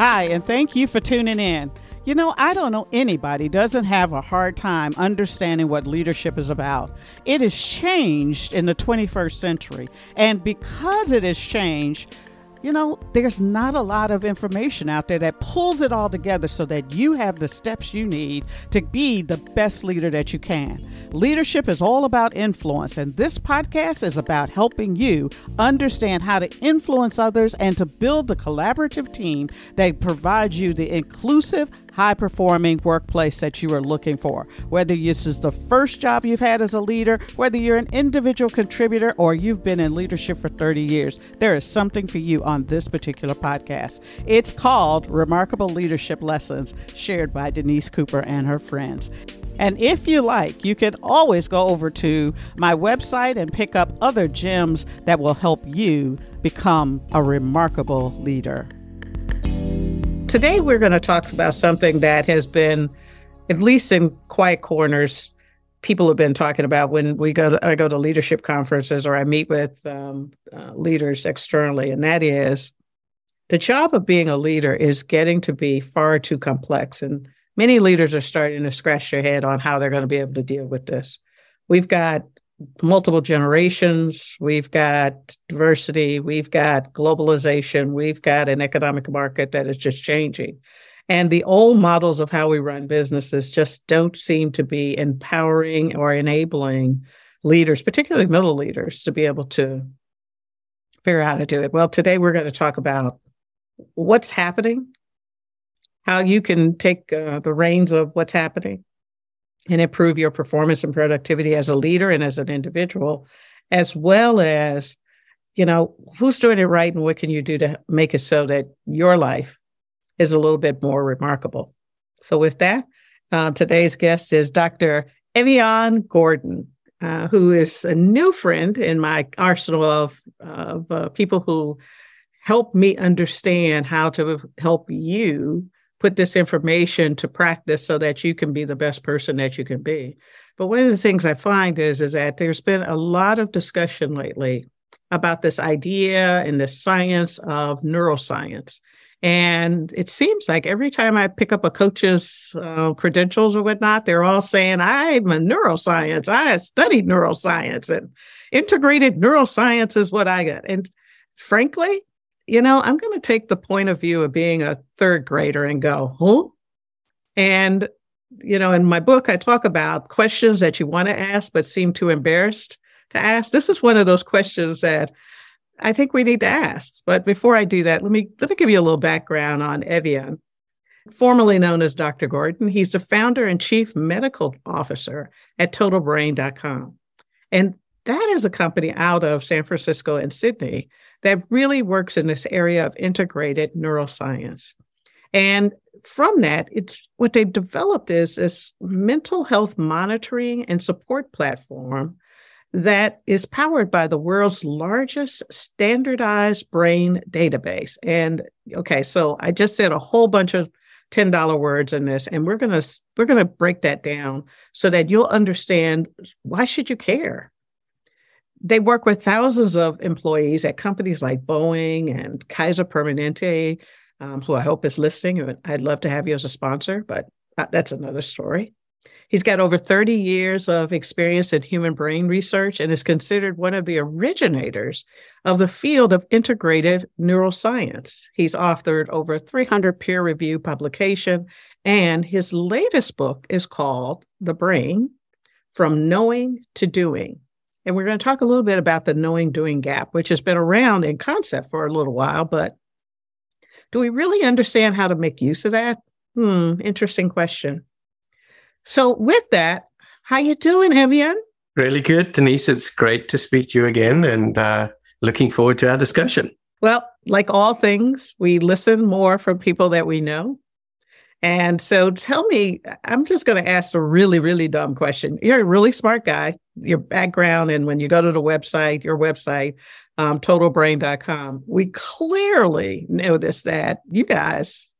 Hi, and thank you for tuning in. You know, I don't know anybody doesn't have a hard time understanding what leadership is about. It has changed in the 21st century, and because it has changed, you know, there's not a lot of information out there that pulls it all together so that you have the steps you need to be the best leader that you can. Leadership is all about influence, and this podcast is about helping you understand how to influence others and to build the collaborative team that provides you the inclusive, high performing workplace that you are looking for. Whether this is the first job you've had as a leader, whether you're an individual contributor, or you've been in leadership for 30 years, there is something for you on this particular podcast. It's called Remarkable Leadership Lessons, shared by Denise Cooper and her friends. And if you like, you can always go over to my website and pick up other gems that will help you become a remarkable leader. Today, we're going to talk about something that has been, at least in quiet corners, people have been talking about when we go to I go to leadership conferences or I meet with um, uh, leaders externally, and that is the job of being a leader is getting to be far too complex, and many leaders are starting to scratch their head on how they're going to be able to deal with this. We've got multiple generations, we've got diversity, we've got globalization, we've got an economic market that is just changing. And the old models of how we run businesses just don't seem to be empowering or enabling leaders, particularly middle leaders, to be able to figure out how to do it. Well, today we're going to talk about what's happening, how you can take uh, the reins of what's happening, and improve your performance and productivity as a leader and as an individual, as well as, you know, who's doing it right and what can you do to make it so that your life is a little bit more remarkable. So, with that, uh, today's guest is Dr. Evian Gordon, uh, who is a new friend in my arsenal of, of uh, people who help me understand how to help you put this information to practice so that you can be the best person that you can be. But one of the things I find is, is that there's been a lot of discussion lately about this idea and the science of neuroscience. And it seems like every time I pick up a coach's uh, credentials or whatnot, they're all saying, I'm a neuroscience. I studied neuroscience and integrated neuroscience is what I got. And frankly, you know, I'm going to take the point of view of being a third grader and go, huh? And, you know, in my book, I talk about questions that you want to ask, but seem too embarrassed to ask. This is one of those questions that I think we need to ask. But before I do that, let me let me give you a little background on Evian. Formerly known as Dr. Gordon, he's the founder and chief medical officer at totalbrain.com. And that is a company out of San Francisco and Sydney that really works in this area of integrated neuroscience. And from that, it's what they've developed is this mental health monitoring and support platform that is powered by the world's largest standardized brain database. And okay, so I just said a whole bunch of $10 words in this and we're going to we're going to break that down so that you'll understand why should you care? They work with thousands of employees at companies like Boeing and Kaiser Permanente, um, who I hope is listening. I'd love to have you as a sponsor, but uh, that's another story. He's got over 30 years of experience in human brain research and is considered one of the originators of the field of integrated neuroscience. He's authored over 300 peer reviewed publications, and his latest book is called The Brain From Knowing to Doing and we're going to talk a little bit about the knowing doing gap, which has been around in concept for a little while, but do we really understand how to make use of that? Hmm, interesting question. So with that, how you doing, Evian? Really good, Denise. It's great to speak to you again and uh, looking forward to our discussion. Well, like all things, we listen more from people that we know. And so tell me, I'm just going to ask a really, really dumb question. You're a really smart guy. Your background, and when you go to the website, your website, um, totalbrain.com, we clearly notice that you guys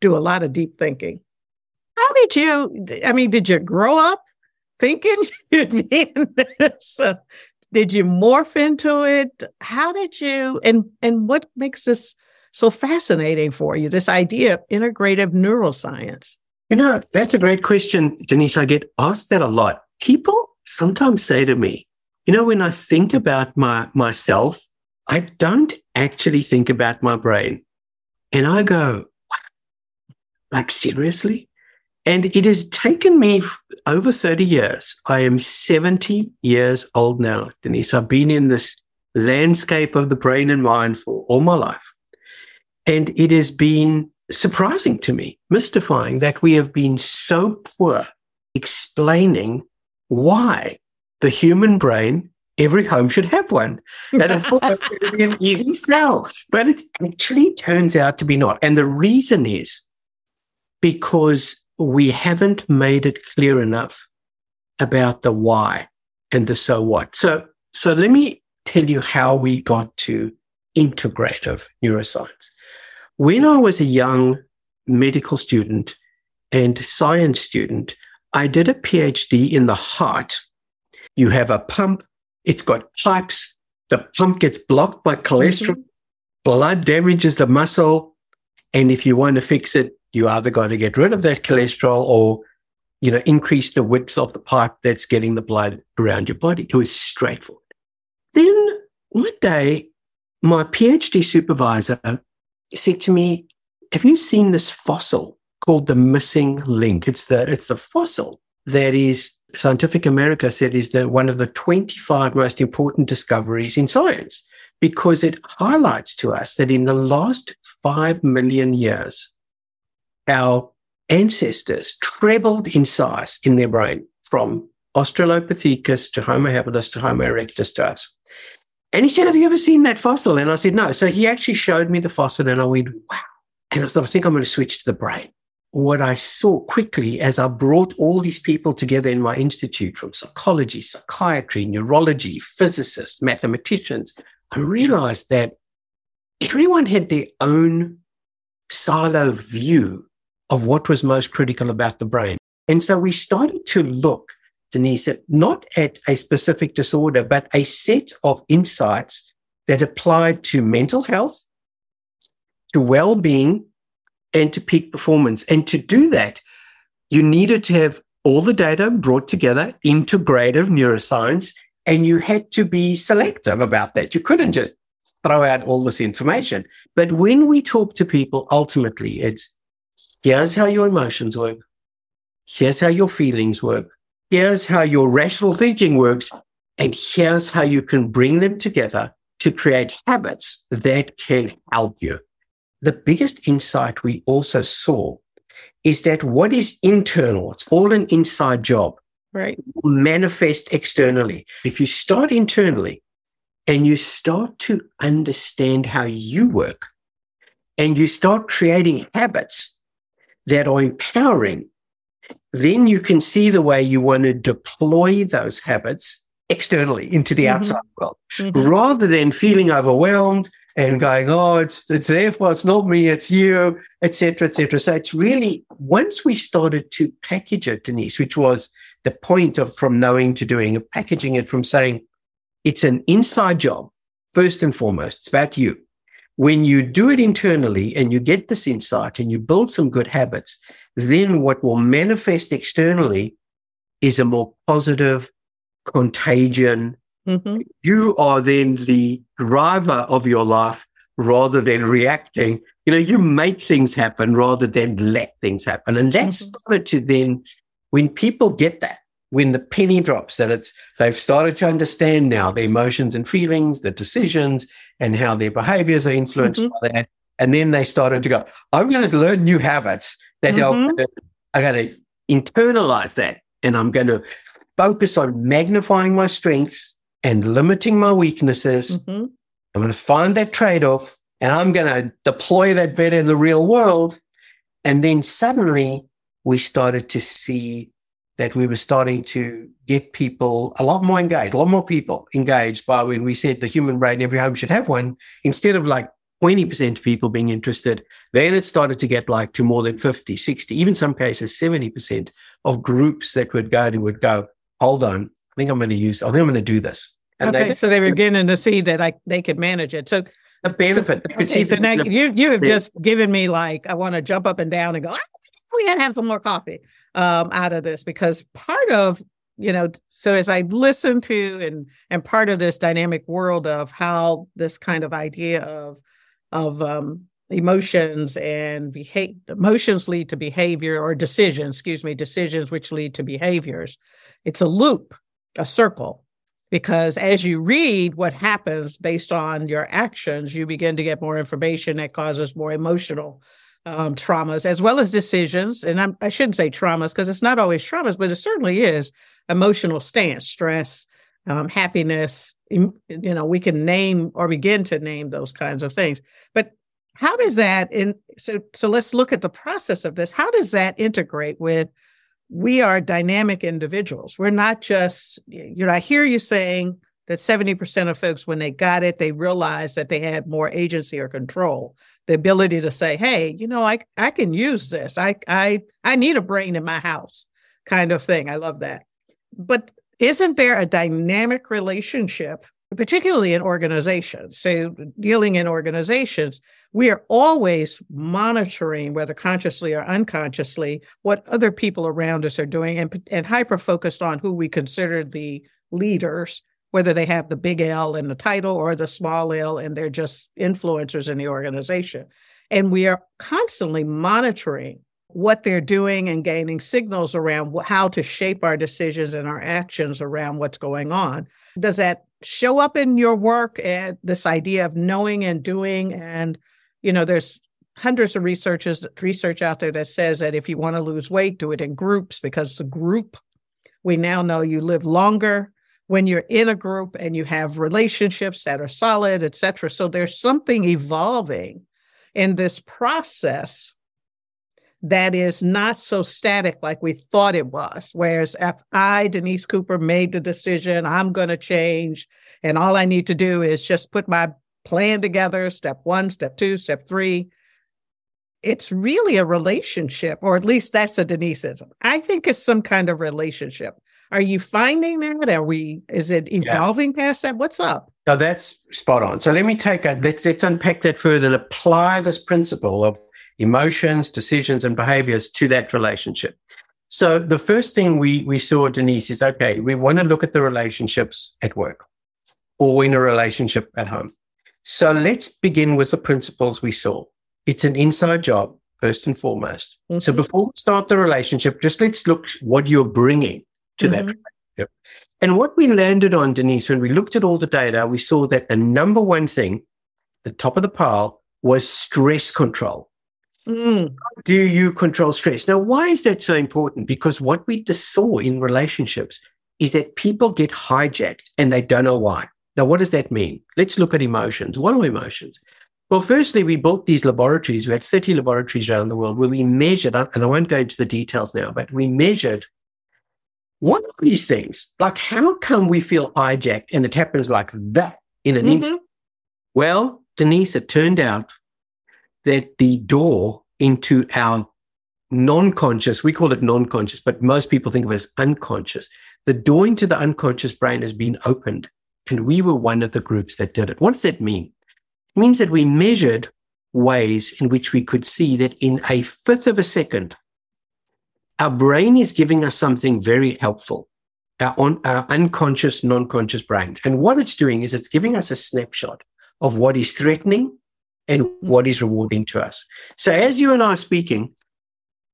do a lot of deep thinking. How did you, I mean, did you grow up thinking you'd be in this? Uh, did you morph into it? How did you, and, and what makes this so fascinating for you, this idea of integrative neuroscience? You know, that's a great question, Denise. I get asked that a lot. People sometimes say to me, you know, when I think about my myself, I don't actually think about my brain. And I go, like seriously? And it has taken me over 30 years. I am 70 years old now, Denise. I've been in this landscape of the brain and mind for all my life. And it has been surprising to me, mystifying that we have been so poor explaining why the human brain, every home should have one. And I thought that would be an easy sell, but it actually turns out to be not. And the reason is because we haven't made it clear enough about the why and the so what. So, so let me tell you how we got to integrative neuroscience. When I was a young medical student and science student, I did a PhD in the heart. You have a pump, it's got pipes. The pump gets blocked by cholesterol. Mm-hmm. Blood damages the muscle. And if you want to fix it, you either got to get rid of that cholesterol or, you know, increase the width of the pipe that's getting the blood around your body. It was straightforward. Then one day, my PhD supervisor said to me, Have you seen this fossil called the missing link? It's the, it's the fossil that is, Scientific America said, is the, one of the 25 most important discoveries in science because it highlights to us that in the last 5 million years, our ancestors trebled in size in their brain from Australopithecus to Homo habilis to Homo erectus to us. And he said, Have you ever seen that fossil? And I said, No. So he actually showed me the fossil and I went, Wow. And I thought, I think I'm going to switch to the brain. What I saw quickly as I brought all these people together in my institute from psychology, psychiatry, neurology, physicists, mathematicians, I realized that everyone had their own silo view of what was most critical about the brain. And so we started to look Denise, not at a specific disorder, but a set of insights that apply to mental health, to well being, and to peak performance. And to do that, you needed to have all the data brought together, integrative neuroscience, and you had to be selective about that. You couldn't just throw out all this information. But when we talk to people, ultimately, it's here's how your emotions work, here's how your feelings work, here's how your rational thinking works, and here's how you can bring them together to create habits that can help you. The biggest insight we also saw is that what is internal, it's all an inside job, right? Manifest externally. If you start internally and you start to understand how you work and you start creating habits that are empowering then you can see the way you want to deploy those habits externally into the mm-hmm. outside world mm-hmm. rather than feeling overwhelmed and going, oh, it's it's their fault, it's not me, it's you, etc., etc. So it's really once we started to package it, Denise, which was the point of from knowing to doing, of packaging it from saying it's an inside job, first and foremost, it's about you. When you do it internally and you get this insight and you build some good habits, then what will manifest externally is a more positive contagion. Mm-hmm. You are then the driver of your life rather than reacting. You know, you make things happen rather than let things happen. And that mm-hmm. started to then, when people get that, when the penny drops, that it's they've started to understand now the emotions and feelings, the decisions, and how their behaviors are influenced mm-hmm. by that. And then they started to go, I'm going to learn new habits that mm-hmm. I got to internalize that and I'm going to focus on magnifying my strengths and limiting my weaknesses. Mm-hmm. I'm going to find that trade off and I'm going to deploy that better in the real world. And then suddenly we started to see that we were starting to get people a lot more engaged, a lot more people engaged by when we said the human brain, every home should have one, instead of like 20% of people being interested. Then it started to get like to more than 50, 60, even some cases 70% of groups that would go and would go, hold on, I think I'm going to use, I think I'm going to do this. And okay, they, so they were beginning to see that I, they could manage it. So a benefit. Okay, so now you you have just given me like I want to jump up and down and go. Ah, we gotta have some more coffee um, out of this because part of you know so as i listen to and and part of this dynamic world of how this kind of idea of of um, emotions and behave emotions lead to behavior or decisions excuse me decisions which lead to behaviors it's a loop a circle. Because as you read what happens based on your actions you begin to get more information that causes more emotional um, traumas as well as decisions and I'm, i should not say traumas because it's not always traumas but it certainly is emotional stance stress um, happiness you know we can name or begin to name those kinds of things. But how does that in so so let's look at the process of this. How does that integrate with we are dynamic individuals. We're not just you know i hear you saying that 70% of folks when they got it they realized that they had more agency or control the ability to say hey you know i i can use this i i i need a brain in my house kind of thing i love that but isn't there a dynamic relationship particularly in organizations. So, dealing in organizations, we are always monitoring, whether consciously or unconsciously, what other people around us are doing and, and hyper focused on who we consider the leaders, whether they have the big L in the title or the small L and they're just influencers in the organization. And we are constantly monitoring what they're doing and gaining signals around how to shape our decisions and our actions around what's going on. Does that show up in your work and this idea of knowing and doing and you know there's hundreds of researchers research out there that says that if you want to lose weight do it in groups because the group we now know you live longer when you're in a group and you have relationships that are solid et cetera. so there's something evolving in this process that is not so static like we thought it was. Whereas if I, Denise Cooper, made the decision, I'm going to change, and all I need to do is just put my plan together step one, step two, step three. It's really a relationship, or at least that's a Deniseism. I think it's some kind of relationship. Are you finding that? Are we? Is it evolving yeah. past that? What's up? No, that's spot on. So let me take a let's let's unpack that further and apply this principle of emotions, decisions, and behaviors to that relationship. So the first thing we, we saw, Denise, is okay, we want to look at the relationships at work or in a relationship at home. So let's begin with the principles we saw. It's an inside job, first and foremost. Mm-hmm. So before we start the relationship, just let's look what you're bringing to mm-hmm. that relationship. And what we landed on, Denise, when we looked at all the data, we saw that the number one thing, the top of the pile, was stress control. Mm. Do you control stress? Now, why is that so important? Because what we just saw in relationships is that people get hijacked and they don't know why. Now, what does that mean? Let's look at emotions. What are emotions? Well, firstly, we built these laboratories. We had 30 laboratories around the world where we measured, and I won't go into the details now, but we measured what are these things? Like, how come we feel hijacked and it happens like that in an mm-hmm. instant? Well, Denise, it turned out that the door into our non-conscious, we call it non-conscious, but most people think of it as unconscious. The door into the unconscious brain has been opened. And we were one of the groups that did it. What does that mean? It means that we measured ways in which we could see that in a fifth of a second, our brain is giving us something very helpful. Our, on, our unconscious, non-conscious brain. And what it's doing is it's giving us a snapshot of what is threatening and what is rewarding to us. So as you and I are speaking,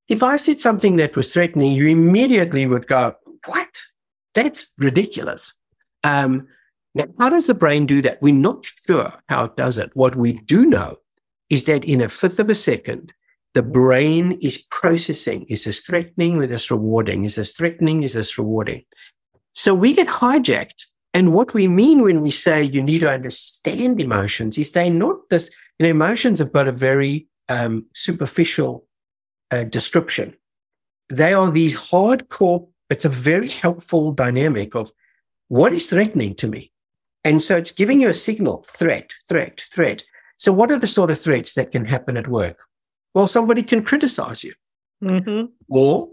if I said something that was threatening, you immediately would go, what? That's ridiculous. Um, now, how does the brain do that? We're not sure how it does it. What we do know is that in a fifth of a second, the brain is processing. Is this threatening? Is this rewarding? Is this threatening? Is this rewarding? So we get hijacked. And what we mean when we say you need to understand emotions is they're not this you know, emotions have got a very um, superficial uh, description. They are these hardcore, it's a very helpful dynamic of what is threatening to me. And so it's giving you a signal threat, threat, threat. So, what are the sort of threats that can happen at work? Well, somebody can criticize you, mm-hmm. or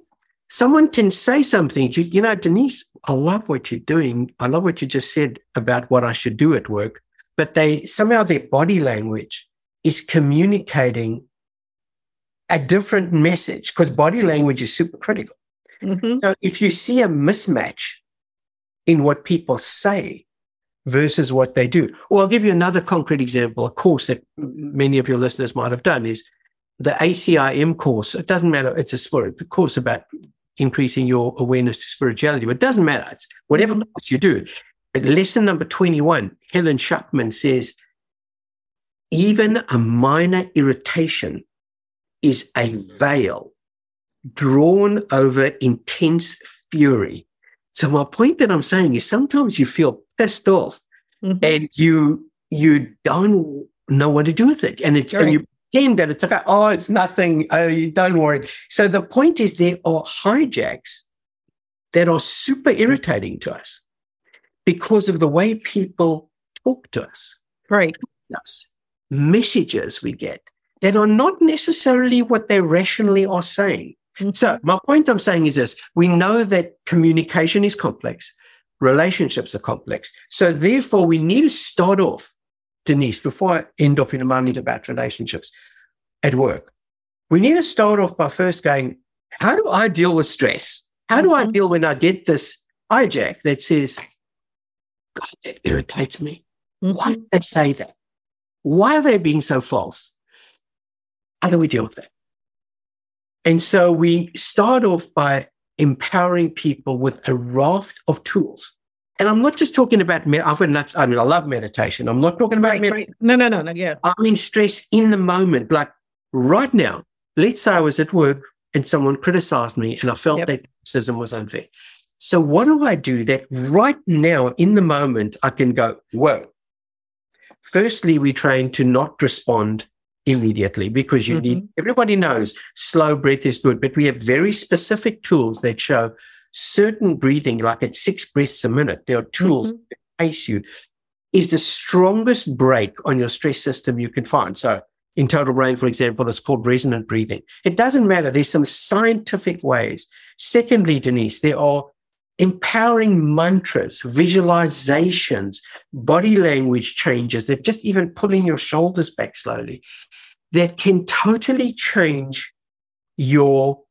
someone can say something to you, you know, Denise, I love what you're doing. I love what you just said about what I should do at work but they somehow their body language is communicating a different message because body language is super critical. Mm-hmm. So if you see a mismatch in what people say versus what they do, well, I'll give you another concrete example. A course that many of your listeners might have done is the ACIM course. It doesn't matter. It's a spirit course about increasing your awareness to spirituality, but it doesn't matter. It's whatever mm-hmm. course you do. But lesson number 21, Helen Schucman says, even a minor irritation is a veil drawn over intense fury. So my point that I'm saying is sometimes you feel pissed off mm-hmm. and you you don't know what to do with it. And it's right. and you pretend that it's okay. Oh, it's nothing. Oh, don't worry. So the point is there are hijacks that are super irritating to us because of the way people talk to us. Right. Us. Messages we get that are not necessarily what they rationally are saying. Mm-hmm. So my point I'm saying is this. We know that communication is complex. Relationships are complex. So therefore we need to start off, Denise, before I end off in a moment about relationships at work. We need to start off by first going, how do I deal with stress? How do I mm-hmm. deal when I get this hijack that says, God, that irritates me? Mm-hmm. Why do they say that? Why are they being so false? How do we deal with that? And so we start off by empowering people with a raft of tools. And I'm not just talking about, med- I mean, I love meditation. I'm not talking about, right, med- right. no, no, no, no, yeah. I mean, stress in the moment, like right now. Let's say I was at work and someone criticized me and I felt yep. that criticism was unfair. So what do I do that right now in the moment I can go, whoa. Firstly, we train to not respond immediately because you mm-hmm. need, everybody knows slow breath is good, but we have very specific tools that show certain breathing, like at six breaths a minute, there are tools mm-hmm. that pace you, is the strongest brake on your stress system you can find. So in total brain, for example, it's called resonant breathing. It doesn't matter. There's some scientific ways. Secondly, Denise, there are empowering mantras, visualizations, body language changes that just even pulling your shoulders back slowly that can totally change your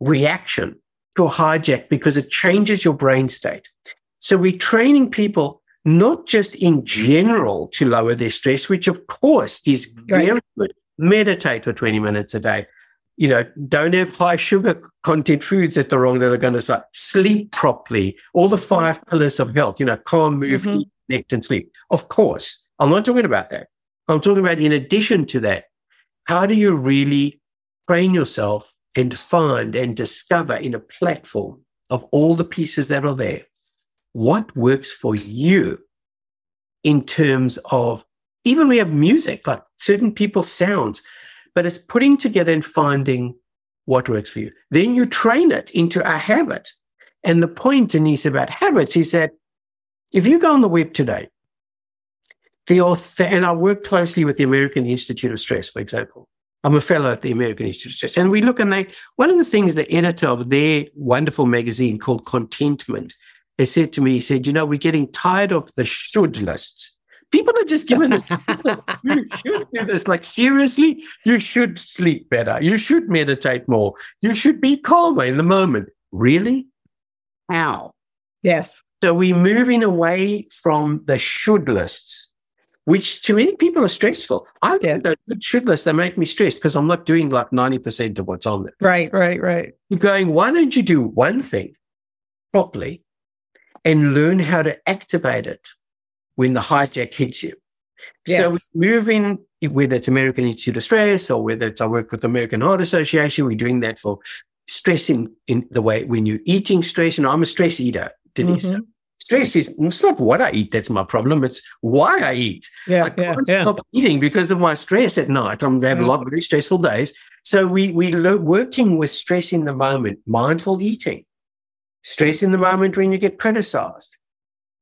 reaction to hijack because it changes your brain state. So we're training people not just in general to lower their stress, which of course is very good. Meditate for 20 minutes a day you know, don't have high sugar content foods that are wrong that are going to start. Sleep properly. All the five pillars of health, you know, calm, move, mm-hmm. eat, connect, and sleep. Of course, I'm not talking about that. I'm talking about in addition to that, how do you really train yourself and find and discover in a platform of all the pieces that are there what works for you in terms of even we have music, like certain people's sounds but it's putting together and finding what works for you. Then you train it into a habit. And the point, Denise, about habits is that if you go on the web today, the author, and I work closely with the American Institute of Stress, for example. I'm a fellow at the American Institute of Stress. And we look and they, one of the things the editor of their wonderful magazine called Contentment they said to me, he said, you know, we're getting tired of the should lists. People are just giving us, you should do this. Like, seriously, you should sleep better. You should meditate more. You should be calmer in the moment. Really? How? Yes. So we're moving away from the should lists, which to many people are stressful. I yeah. the should lists, they make me stressed because I'm not doing like 90% of what's on there. Right, right, right. You're going, why don't you do one thing properly and learn how to activate it when the hijack hits you. Yes. So moving, whether it's American Institute of Stress or whether it's I work with the American Heart Association, we're doing that for stress in, in the way when you're eating stress. And I'm a stress eater, Denise. Mm-hmm. Stress is it's not what I eat that's my problem. It's why I eat. Yeah, I can't yeah, stop yeah. eating because of my stress at night. I'm having mm-hmm. a lot of very stressful days. So we we working with stress in the moment, mindful eating, stress in the moment when you get criticized,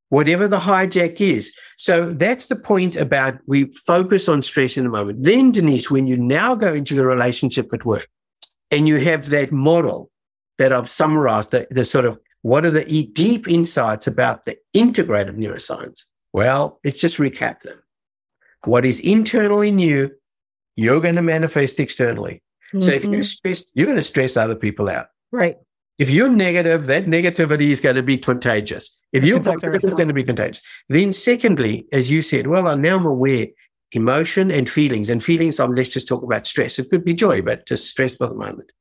whatever the hijack is. So that's the point about we focus on stress in the moment. Then, Denise, when you now go into the relationship at work and you have that model that I've summarized, the, the sort of what are the deep insights about the integrative neuroscience? Well, let's just recap them. what is internal in you, you're going to manifest externally. Mm-hmm. So if you're mm-hmm. stressed, you're going to stress other people out. Right. If you're negative, that negativity is going to be contagious. If you're exactly positive, it's going to be contagious. Then, secondly, as you said, well, now I'm aware emotion and feelings. And feelings, um, let's just talk about stress. It could be joy, but just stress for the moment.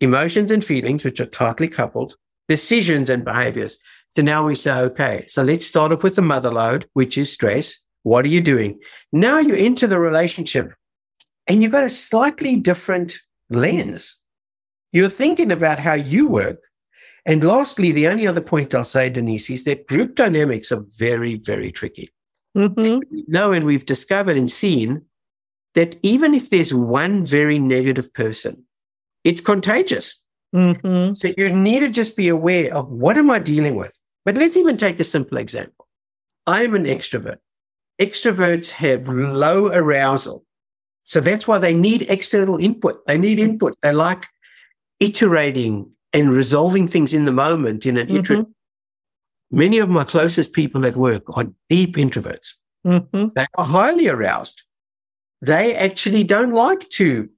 Emotions and feelings, which are tightly coupled, decisions and behaviors. So now we say, okay, so let's start off with the mother lode, which is stress. What are you doing? Now you enter the relationship and you've got a slightly different lens. You're thinking about how you work. And lastly, the only other point I'll say, Denise, is that group dynamics are very, very tricky. Mm-hmm. We know and we've discovered and seen that even if there's one very negative person, it's contagious. Mm-hmm. So you need to just be aware of what am I dealing with? But let's even take a simple example. I'm an extrovert. Extroverts have low arousal. So that's why they need external input. They need input. They like iterating and resolving things in the moment in an mm-hmm. Many of my closest people at work are deep introverts. Mm-hmm. They are highly aroused. They actually don't like to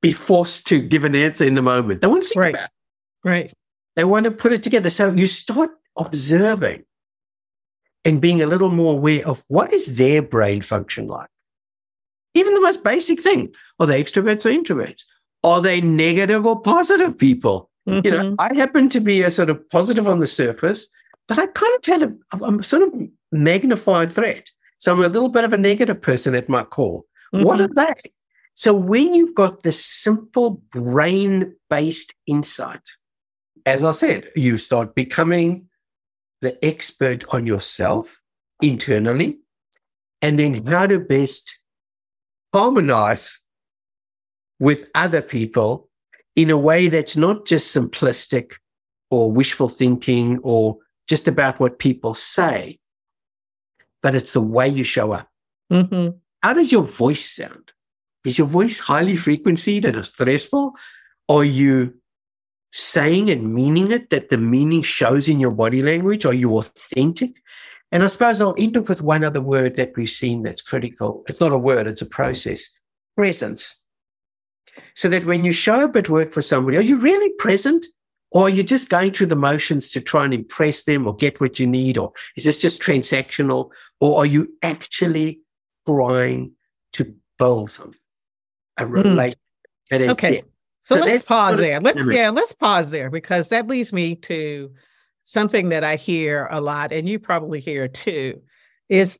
be forced to give an answer in the moment. They want to think right. about it. Right. They want to put it together. So you start observing and being a little more aware of what is their brain function like. Even the most basic thing. Are they extroverts or introverts? Are they negative or positive people? Mm-hmm. You know, mm-hmm. I happen to be a sort of positive on the surface, but I kind of had a, I'm sort of magnified threat. So I'm a little bit of a negative person at my core. Mm-hmm. What are they? So when you've got this simple brain based insight, as I said, you start becoming the expert on yourself internally and then how to best harmonize with other people in a way that's not just simplistic or wishful thinking or just about what people say, but it's the way you show up. Mm-hmm. How does your voice sound? Is your voice highly frequency that is stressful? Are you saying and meaning it that the meaning shows in your body language? Are you authentic? And I suppose I'll end up with one other word that we've seen that's critical. It's not a word, it's a process presence. So that when you show up at work for somebody, are you really present? Or are you just going through the motions to try and impress them or get what you need? Or is this just transactional? Or are you actually trying to build something? A relationship. Mm. Okay. So, so let's pause there. Let's yeah, let's pause there because that leads me to something that I hear a lot, and you probably hear too, is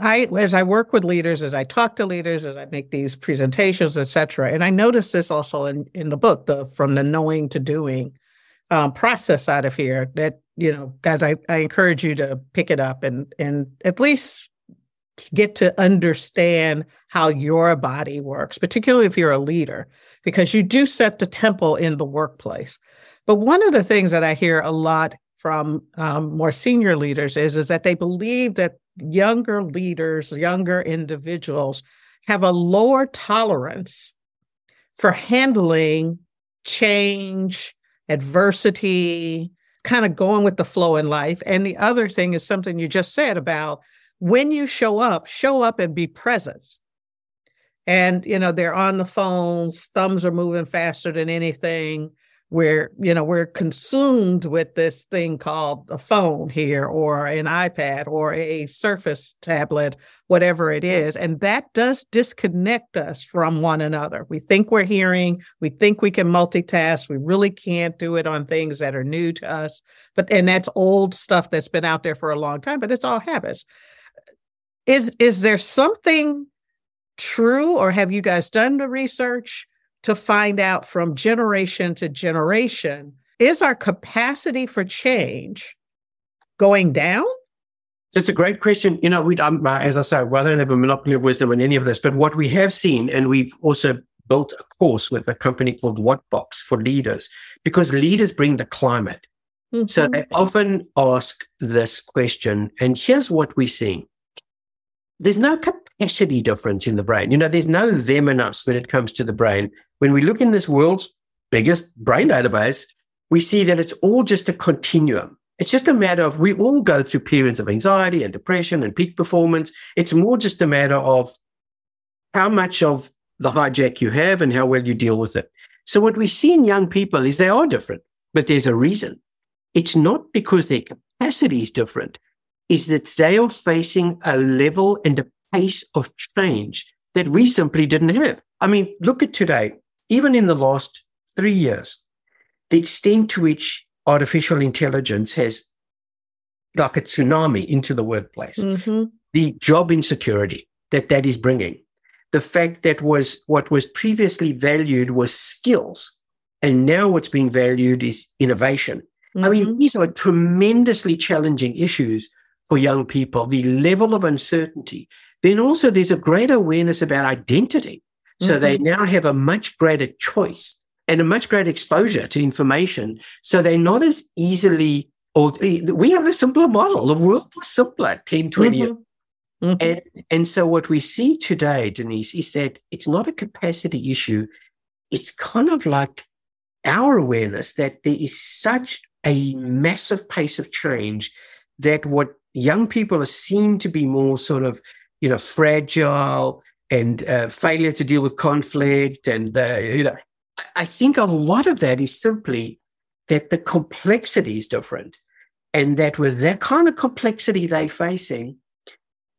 I as I work with leaders, as I talk to leaders, as I make these presentations, etc. And I notice this also in in the book, the from the knowing to doing um, process out of here. That you know, guys, I, I encourage you to pick it up and and at least get to understand how your body works, particularly if you're a leader, because you do set the temple in the workplace. But one of the things that I hear a lot from um, more senior leaders is is that they believe that younger leaders, younger individuals have a lower tolerance for handling change, adversity, kind of going with the flow in life. And the other thing is something you just said about when you show up, show up and be present. And, you know, they're on the phones, thumbs are moving faster than anything. We're you know we're consumed with this thing called a phone here or an ipad or a surface tablet whatever it is. And that does disconnect us from one another. We think we're hearing we think we can multitask we really can't do it on things that are new to us. But and that's old stuff that's been out there for a long time but it's all habits is is there something true or have you guys done the research to find out from generation to generation is our capacity for change going down? It's a great question. You know, we, um, as I say, well, I don't have a monopoly of wisdom in any of this, but what we have seen, and we've also built a course with a company called Whatbox for leaders, because leaders bring the climate. Mm-hmm. So they often ask this question, and here's what we're seeing. There's no capacity difference in the brain. You know, there's no them and us when it comes to the brain when we look in this world's biggest brain database, we see that it's all just a continuum. It's just a matter of we all go through periods of anxiety and depression and peak performance. It's more just a matter of how much of the hijack you have and how well you deal with it. So what we see in young people is they are different, but there's a reason. It's not because their capacity is different, is that they are facing a level and a pace of change that we simply didn't have. I mean, look at today, even in the last three years, the extent to which artificial intelligence has like a tsunami into the workplace, mm-hmm. the job insecurity that that is bringing, the fact that was what was previously valued was skills, and now what's being valued is innovation. Mm-hmm. I mean, mm-hmm. these are tremendously challenging issues for young people. The level of uncertainty. Then also, there's a greater awareness about identity. So mm-hmm. they now have a much greater choice and a much greater exposure to information. So they're not as easily, or we have a simpler model. The world was simpler 10, 20 mm-hmm. years. Mm-hmm. And, and so what we see today, Denise, is that it's not a capacity issue. It's kind of like our awareness that there is such a massive pace of change that what young people are seen to be more sort of, you know, fragile and uh, failure to deal with conflict and, uh, you know, I think a lot of that is simply that the complexity is different. And that with that kind of complexity they're facing,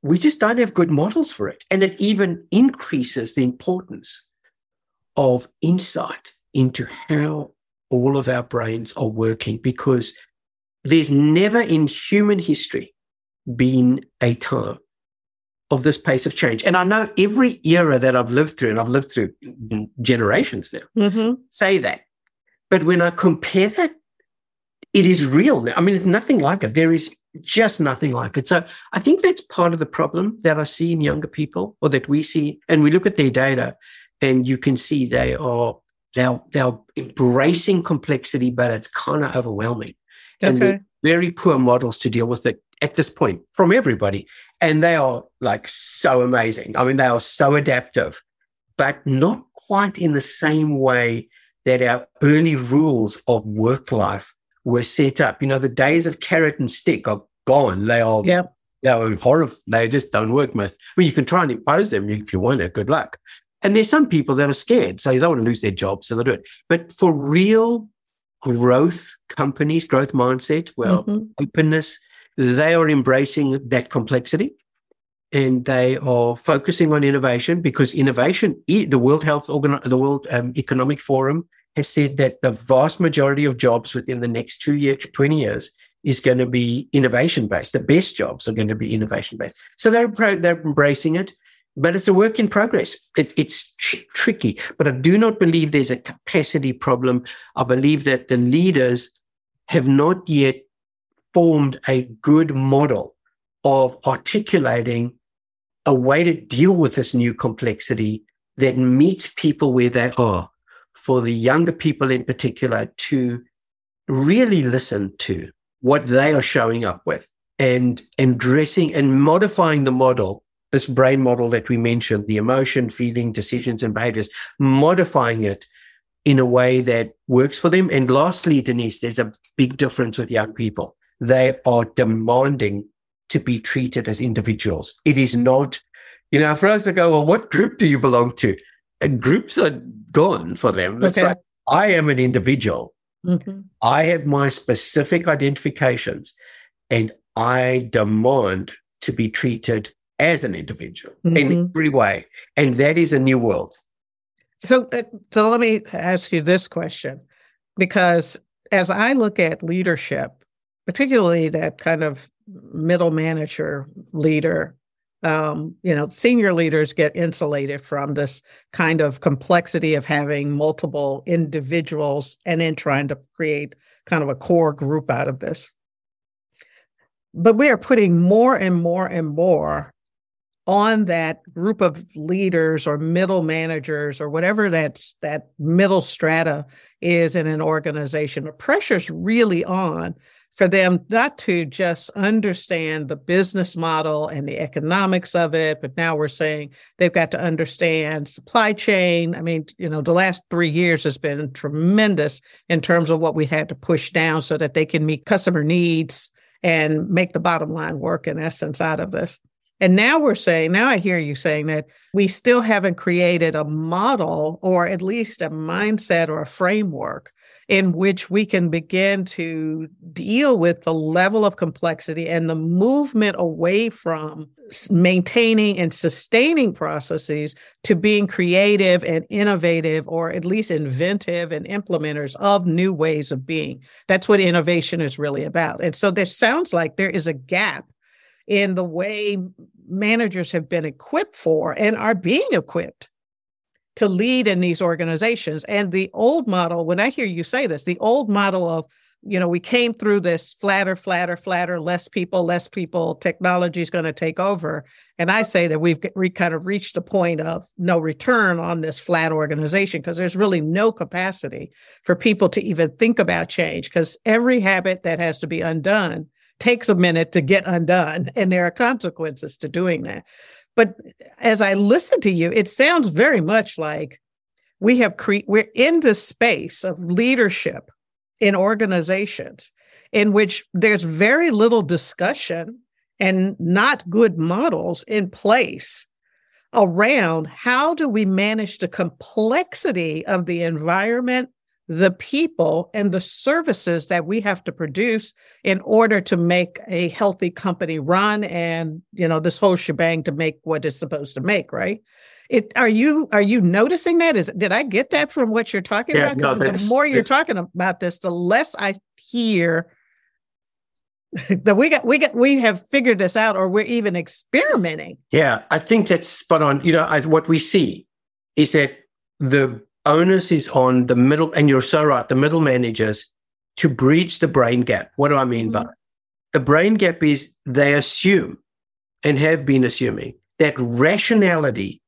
we just don't have good models for it. And it even increases the importance of insight into how all of our brains are working because there's never in human history been a time of this pace of change. And I know every era that I've lived through, and I've lived through generations now, mm-hmm. say that. But when I compare that, it is real. I mean, it's nothing like it. There is just nothing like it. So I think that's part of the problem that I see in younger people or that we see. And we look at their data and you can see they are they're, they're embracing complexity, but it's kind of overwhelming. Okay. And very poor models to deal with it at this point from everybody. And they are like so amazing. I mean, they are so adaptive, but not quite in the same way that our early rules of work life were set up. You know, the days of carrot and stick are gone. They are, yeah. they are horrible. They just don't work most. I mean, you can try and impose them if you want it. Good luck. And there's some people that are scared, so they don't want to lose their job, so they do it. But for real growth companies, growth mindset, well, mm-hmm. openness, they are embracing that complexity and they are focusing on innovation because innovation, the World Health Organ, the World um, Economic Forum has said that the vast majority of jobs within the next two years, 20 years is going to be innovation based. The best jobs are going to be innovation based. So they're, they're embracing it, but it's a work in progress. It, it's tr- tricky, but I do not believe there's a capacity problem. I believe that the leaders have not yet formed a good model of articulating a way to deal with this new complexity that meets people where they are. For the younger people in particular, to really listen to what they are showing up with and addressing and modifying the model, this brain model that we mentioned, the emotion, feeling, decisions, and behaviors, modifying it in a way that works for them. And lastly, Denise, there's a big difference with young people they are demanding to be treated as individuals. It is not, you know, for us to go, well, what group do you belong to? And groups are gone for them. It's like, I am an individual. Mm-hmm. I have my specific identifications and I demand to be treated as an individual mm-hmm. in every way. And that is a new world. So, uh, so let me ask you this question because as I look at leadership, particularly that kind of middle manager leader um, you know, senior leaders get insulated from this kind of complexity of having multiple individuals and then trying to create kind of a core group out of this. But we are putting more and more and more on that group of leaders or middle managers or whatever that's that middle strata is in an organization. The pressure's really on for them not to just understand the business model and the economics of it, but now we're saying they've got to understand supply chain. I mean, you know, the last three years has been tremendous in terms of what we had to push down so that they can meet customer needs and make the bottom line work in essence out of this. And now we're saying, now I hear you saying that we still haven't created a model or at least a mindset or a framework in which we can begin to deal with the level of complexity and the movement away from maintaining and sustaining processes to being creative and innovative or at least inventive and implementers of new ways of being. That's what innovation is really about. And so this sounds like there is a gap in the way managers have been equipped for and are being equipped to lead in these organizations. And the old model, when I hear you say this, the old model of, you know, we came through this flatter, flatter, flatter, less people, less people, technology is going to take over. And I say that we've we kind of reached a point of no return on this flat organization because there's really no capacity for people to even think about change because every habit that has to be undone takes a minute to get undone and there are consequences to doing that. But as I listen to you, it sounds very much like we have cre- we're in this space of leadership in organizations in which there's very little discussion and not good models in place around how do we manage the complexity of the environment the people and the services that we have to produce in order to make a healthy company run and you know this whole shebang to make what it's supposed to make right? It are you are you noticing that? Is did i get that from what you're talking yeah, about? no, the more you're talking about this the less i hear that we got we got we have figured this out or we're even experimenting. Yeah i think that's spot on. You know I, what we see is that the onus is on the middle, and you're so right, the middle managers to breach the brain gap. What do I mean mm-hmm. by the brain gap is they assume and have been assuming that rationality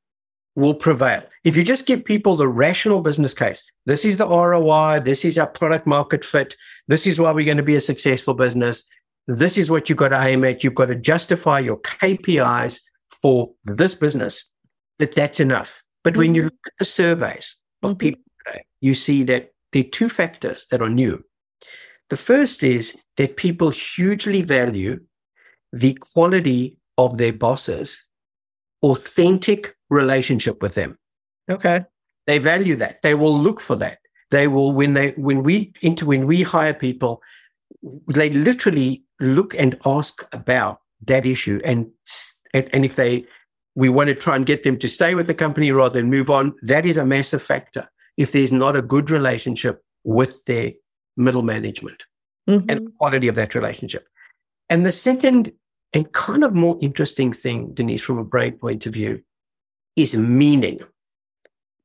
will prevail. If you just give people the rational business case, this is the ROI, this is our product market fit, this is why we're going to be a successful business, this is what you've got to aim at, you've got to justify your KPIs for this business, that that's enough. But mm-hmm. when you mm-hmm. look at the surveys, of mm-hmm. people today, you see that there are two factors that are new. The first is that people hugely value the quality of their bosses' authentic relationship with them. Okay. They value that. They will look for that. They will when they when we into when we hire people, they literally look and ask about that issue and and if they we want to try and get them to stay with the company rather than move on. That is a massive factor if there's not a good relationship with their middle management mm-hmm. and the quality of that relationship. And the second and kind of more interesting thing, Denise, from a brain point of view, is meaning.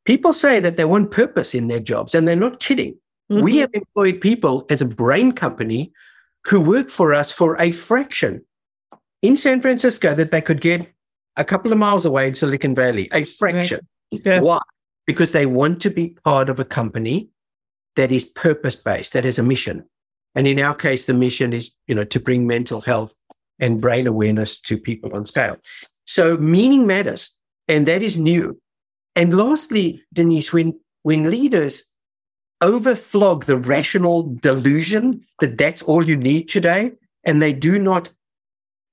People say that they want purpose in their jobs, and they're not kidding. Mm-hmm. We have employed people as a brain company who work for us for a fraction in San Francisco that they could get a couple of miles away in Silicon Valley, a fraction. Yeah. Why? Because they want to be part of a company that is purpose based, that has a mission. And in our case, the mission is, you know, to bring mental health and brain awareness to people on scale. So meaning matters, and that is new. And lastly, Denise, when when leaders overflog the rational delusion that that's all you need today, and they do not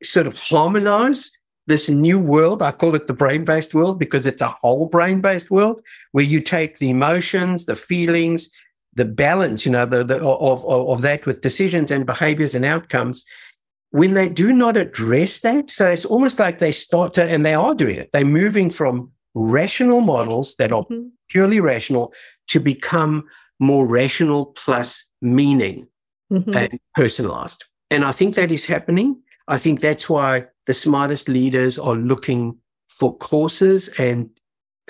sort of harmonize this new world. I call it the brain based world because it's a whole brain based world where you take the emotions, the feelings, the balance, you know, the, the, of, of, of that with decisions and behaviors and outcomes. When they do not address that, so it's almost like they start to, and they are doing it, they're moving from rational models that are mm-hmm. purely rational to become more rational plus meaning mm-hmm. and personalized. And I think that is happening. I think that's why the smartest leaders are looking for courses and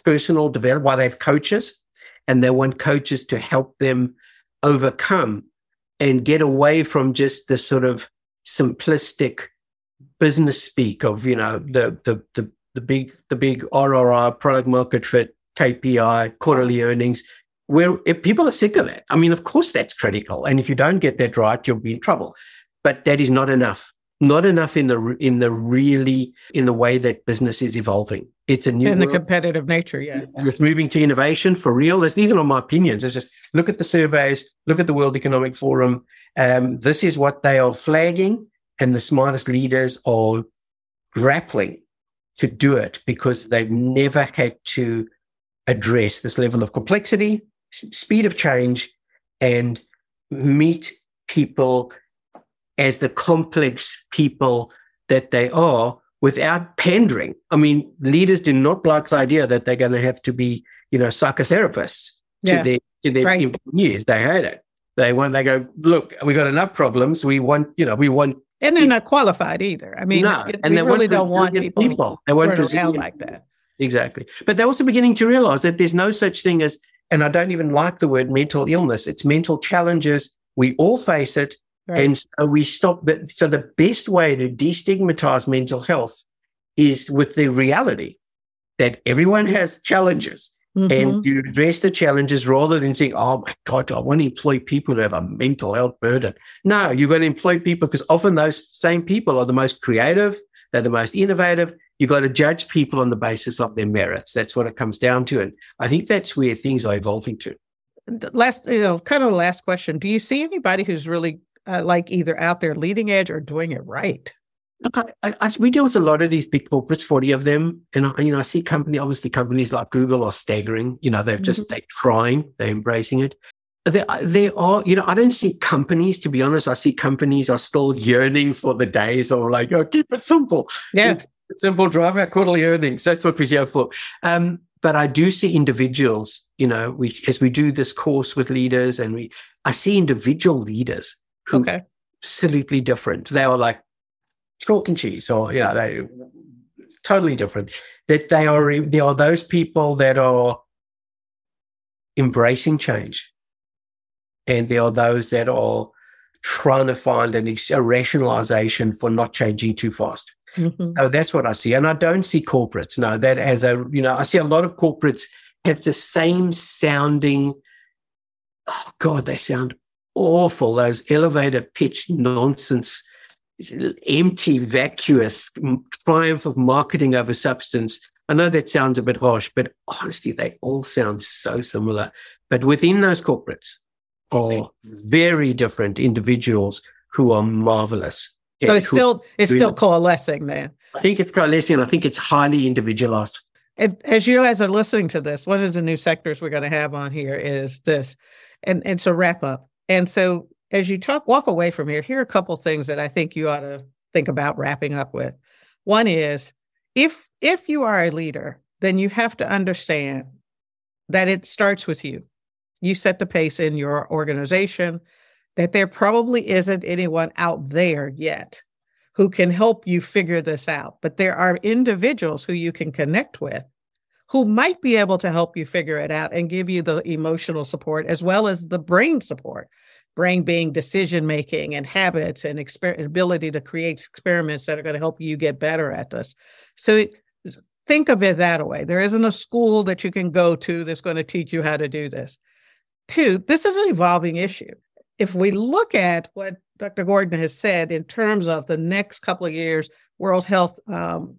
personal development, why they have coaches and they want coaches to help them overcome and get away from just the sort of simplistic business speak of, you know, the, the, the, the big, the big RRR product market fit, KPI, quarterly earnings, where people are sick of that. I mean, of course, that's critical. And if you don't get that right, you'll be in trouble. but that is not enough. Not enough in the in the really in the way that business is evolving. It's a new in the competitive nature, yeah. With moving to innovation for real. These are not my opinions. It's just look at the surveys, look at the World Economic Forum. Um, this is what they are flagging, and the smartest leaders are grappling to do it because they've never had to address this level of complexity, speed of change, and meet people as the complex people that they are without pandering. I mean, leaders do not like the idea that they're going to have to be, you know, psychotherapists yeah. their to their right. employees. They hate it. They want. They go, look, we got enough problems. We want, you know, we want. And they're not qualified either. I mean, no, and they really don't want people, people. They want around like that. Exactly. But they're also beginning to realize that there's no such thing as, and I don't even like the word mental illness. It's mental challenges. We all face it. Right. And so we stop. So the best way to destigmatize mental health is with the reality that everyone has challenges. Mm-hmm. And you address the challenges rather than saying, oh my God, I want to employ people who have a mental health burden. No, you're going to employ people because often those same people are the most creative, they're the most innovative. You've got to judge people on the basis of their merits. That's what it comes down to. And I think that's where things are evolving to. Last, you know, kind of the last question. Do you see anybody who's really uh, like either out there leading edge or doing it right? Look, I, I, we deal with a lot of these big corporates, 40 of them. And, I, you know, I see company, obviously companies like Google are staggering. You know, they're just, mm-hmm. they're trying, they're embracing it. There, there are, you know, I don't see companies, to be honest, I see companies are still yearning for the days of like, oh, keep it simple. Yeah. It's, simple, drive our quarterly earnings. That's what we're here for. Um, but I do see individuals, you know, we, as we do this course with leaders and we, I see individual leaders who okay. absolutely different. They are like chalk and cheese, or you know, they totally different. That they are they are those people that are embracing change, and there are those that are trying to find an, a rationalization for not changing too fast. Mm-hmm. So that's what I see, and I don't see corporates. No, that as a you know, I see a lot of corporates have the same sounding. Oh God, they sound awful. Those elevator pitch nonsense empty, vacuous triumph of marketing over substance. I know that sounds a bit harsh, but honestly, they all sound so similar. But within those corporates are oh. very different individuals who are marvelous. So it's still it's still coalescing there. I think it's coalescing. I think it's highly individualized. as you guys are listening to this, one of the new sectors we're going to have on here is this, and, and it's a wrap up. And so as you talk walk away from here, here are a couple things that I think you ought to think about wrapping up with. One is if if you are a leader, then you have to understand that it starts with you. You set the pace in your organization, that there probably isn't anyone out there yet who can help you figure this out. But there are individuals who you can connect with who might be able to help you figure it out and give you the emotional support as well as the brain support brain being decision making and habits and exper- ability to create experiments that are going to help you get better at this. So think of it that way. There isn't a school that you can go to that's going to teach you how to do this. Two, this is an evolving issue. If we look at what Dr. Gordon has said in terms of the next couple of years, World Health um,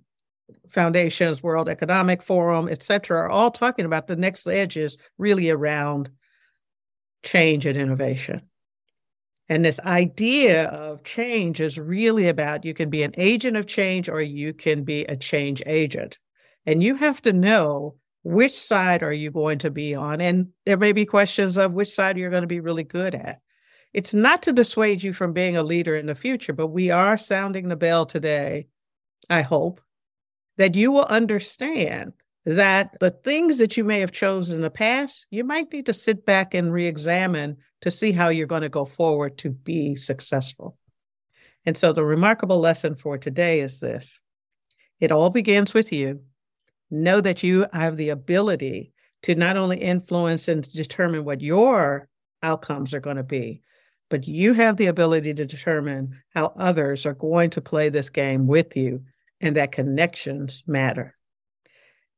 Foundations, World Economic Forum, et cetera, are all talking about the next edge is really around change and innovation. And this idea of change is really about you can be an agent of change or you can be a change agent. And you have to know which side are you going to be on. And there may be questions of which side you're going to be really good at. It's not to dissuade you from being a leader in the future, but we are sounding the bell today, I hope, that you will understand that the things that you may have chosen in the past, you might need to sit back and re examine to see how you're going to go forward to be successful. And so the remarkable lesson for today is this it all begins with you. Know that you have the ability to not only influence and determine what your outcomes are going to be, but you have the ability to determine how others are going to play this game with you and that connections matter.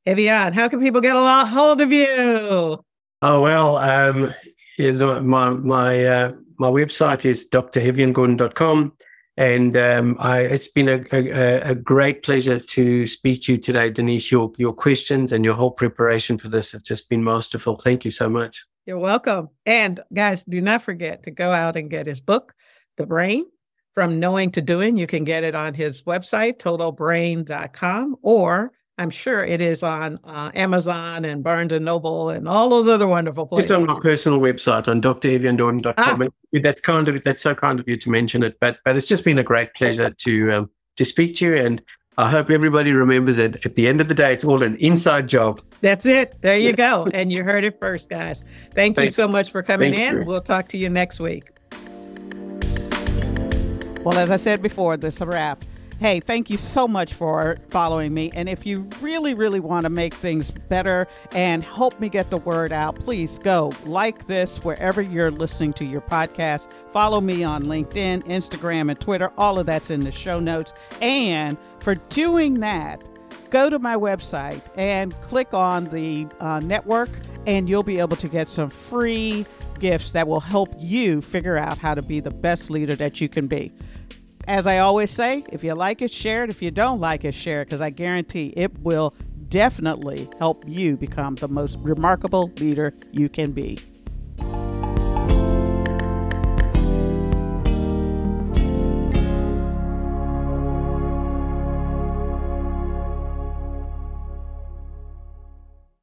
Evian, how can people get a hold of you? Oh well, um, my my uh, my website is dreviangordon.com. And um, I, it's been a, a, a, great pleasure to speak to you today, Denise. Your, your questions and your whole preparation for this have just been masterful. Thank you so much. You're welcome. And guys, do not forget to go out and get his book, The Brain From Knowing to Doing. You can get it on his website, totalbrain.com, or I'm sure it is on uh, Amazon and Barnes and Noble and all those other wonderful places. Just on my personal website on dreviangordon.com. Ah. That's kind of that's so kind of you to mention it. But but it's just been a great pleasure to um, to speak to you, and I hope everybody remembers that At the end of the day, it's all an inside job. That's it. There you go. and you heard it first, guys. Thank Thanks. you so much for coming Thank in. You. We'll talk to you next week. Well, as I said before, this is a wrap. Hey, thank you so much for following me. And if you really, really want to make things better and help me get the word out, please go like this wherever you're listening to your podcast. Follow me on LinkedIn, Instagram, and Twitter. All of that's in the show notes. And for doing that, go to my website and click on the uh, network, and you'll be able to get some free gifts that will help you figure out how to be the best leader that you can be. As I always say, if you like it, share it. If you don't like it, share it because I guarantee it will definitely help you become the most remarkable leader you can be.